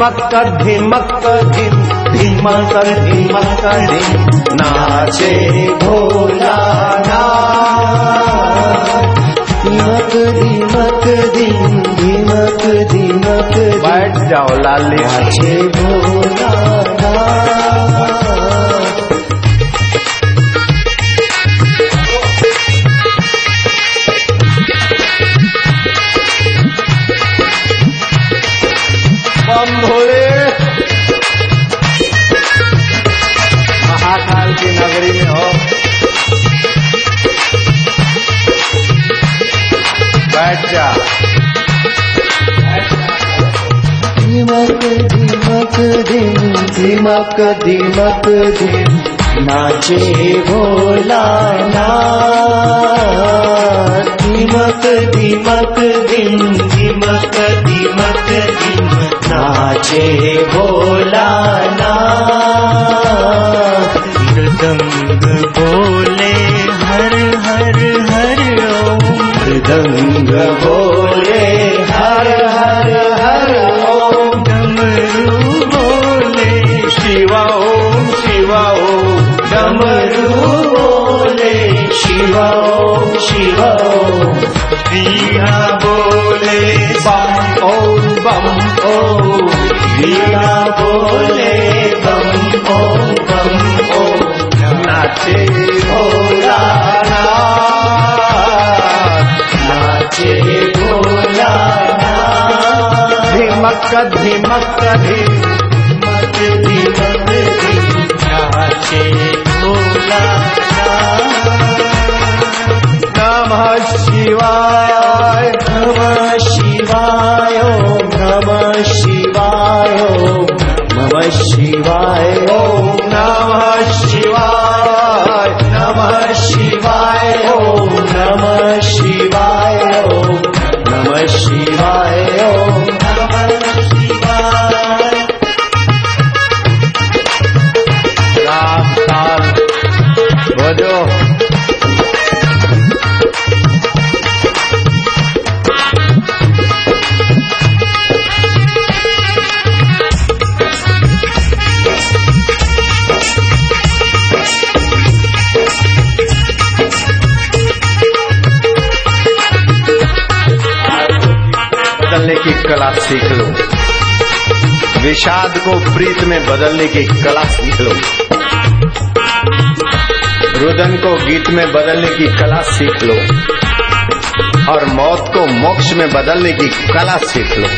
धिमक धिमक धिम धिमक धिमक धिम नाचे भोला धीमक धीमक धीम धीमक धीमक बैठ जाओ लाली। नाचे भोला बैठ जा धीमक धीमक धीम धीमक धीमक धीम नाचे भोला धीमक धीमक धीम धीमक धीमक धीम नाचे भोला मृदंग बोले मृदंग बोले, हर हर हर, ओम। डमरू बोले शिव ओम शिव ओम डमरू बोले शिव ओम वीणा बोले, बम, ओम बम, ओम। वीणा बोले बम ओम बम ओम। नाचे, भोला। भोला नमः शिवाय नमः शिवाय नमः शिवाय नमः शिवाय बदलने की कला सीख लो। विषाद को प्रीत में बदलने की कला सीख लो। रुदन को गीत में बदलने की कला सीख लो। और मौत को मोक्ष में बदलने की कला सीख लो।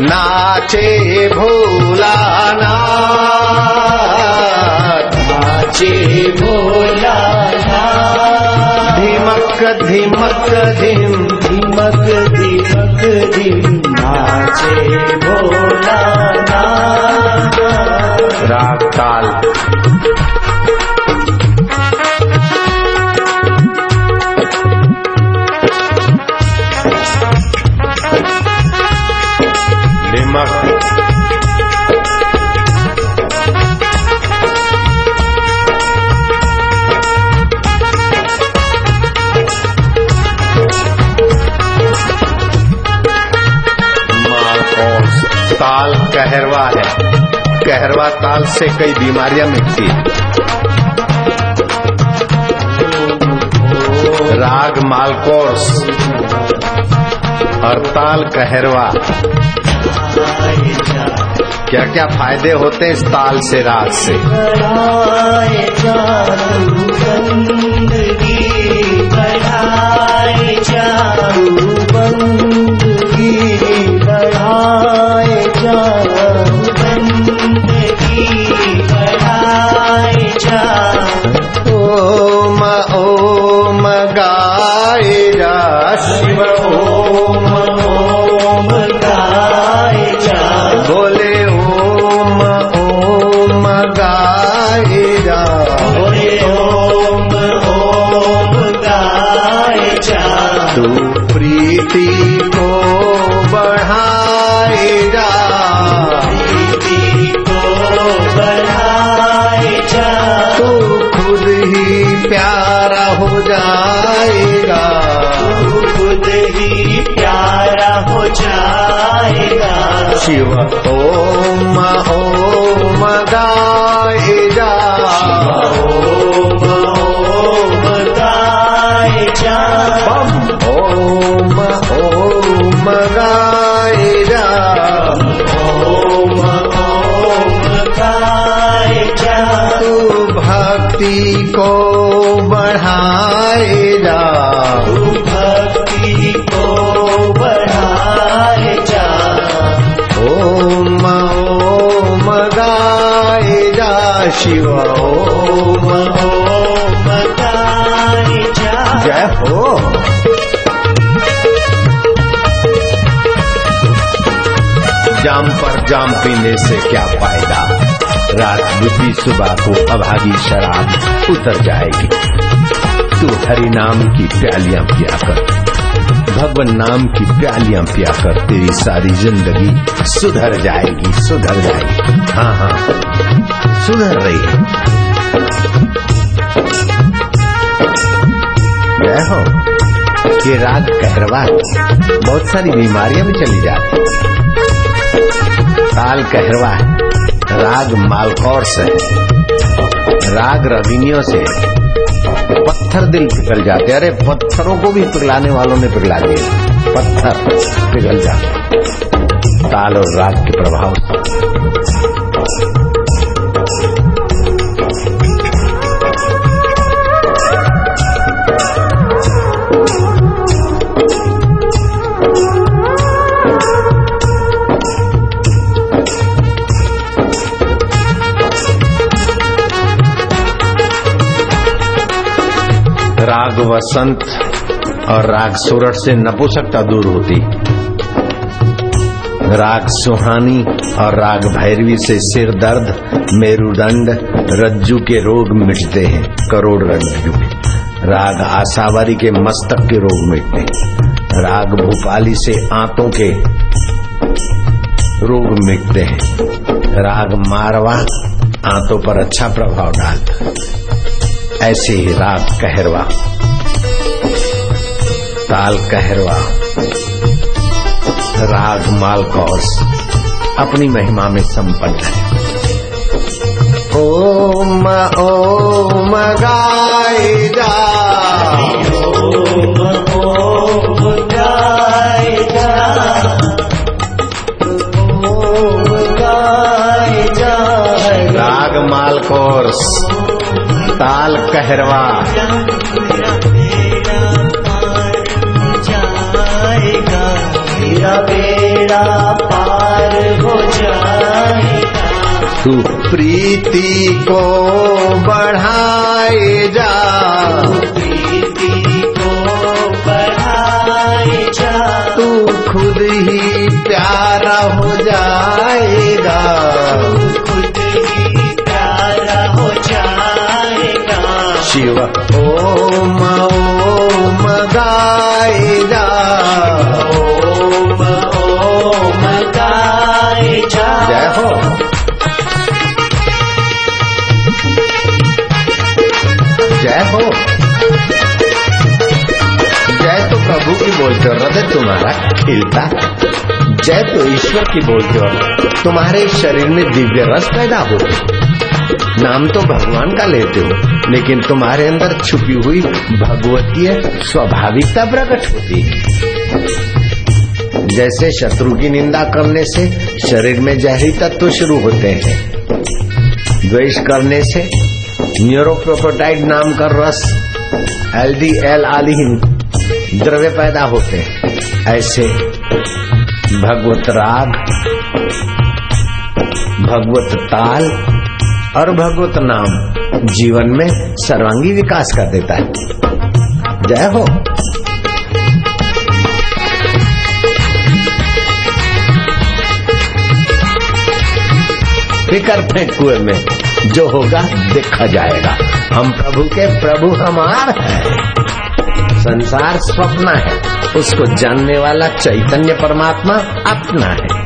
नाचे भोला नाचे भोला धीमक धीमक, धीम, धीमक कहरवा है। कहरवा ताल से कई बीमारियाँ मिटती राग मालकोस और ताल कहरवा। क्या क्या फ़ायदे होते इस ताल से, राग से? जा शिव। ओम ओम गाए जा ओम ओम गाए जा ओम ओम गाए जा ओम ओम गाए जा तू भक्ति को बढ़ाए। जाम पर जाम पीने से क्या फ़ायदा? रात बीती सुबह को अभागी शराब उतर जाएगी। तू हरि नाम की प्यालियाँ पिया कर। भगवान नाम की प्यालियाँ पिया कर। तेरी सारी ज़िंदगी सुधर जाएगी सुधर जाएगी। हाँ हाँ सुधर रही है। हो ये राग कहरवा बहुत सारी बीमारियाँ भी चली जाती ताल कहरवा है। राग मालकौर से, राग रविनियों से पत्थर दिल पिघल जाते अरे, पत्थरों को भी पिघलाने वालों ने पिघला दिया पत्थर पिघल जाते ताल और राग के प्रभाव से। राग वसंत और राग सोरठ से नपुसकता दूर होती। राग सुहानी और राग भैरवी से सिर दर्द मेरुदंड रज्जू के रोग मिटते हैं, करोड़ रज्जू। राग आसावरी के मस्तक के रोग मिटते हैं। राग भोपाली से आंतों के रोग मिटते हैं। राग मारवा आंतों पर अच्छा प्रभाव डालता है। ऐसे ही राग कहरवा, ताल कहरवा। राग मालकौस अपनी महिमा में संपन्न है। ओम ओम गाए जा जा। राग मालकौस ताल कहरवा। जाएगा मेरा बेड़ा पार हो जाएगा। तू प्रीति को बढ़ाए जा। हो जय हो। जय तो प्रभु की बोलते हो हृदय तुम्हारा खिलता जय तो ईश्वर की बोलते हो तुम्हारे शरीर में दिव्य रस पैदा होते नाम तो भगवान का लेते हो, लेकिन तुम्हारे अंदर छुपी हुई भगवतीय स्वाभाविकता प्रकट होती है। जैसे शत्रु की निंदा करने से शरीर में जहरी तत्व शुरू होते हैं। द्वेष करने से न्यूरोप्रोपोटाइड नाम का रस, एल डी एल आलिहीन द्रव्य पैदा होते हैं। ऐसे भगवत राग, भगवत ताल और भगवत नाम जीवन में सर्वांगी विकास कर देता है। जय हो। फिकर फेंक कुएँ में। जो होगा देखा जाएगा। हम प्रभु के प्रभु हमार है। संसार स्वप्न है। उसको जानने वाला चैतन्य परमात्मा अपना है।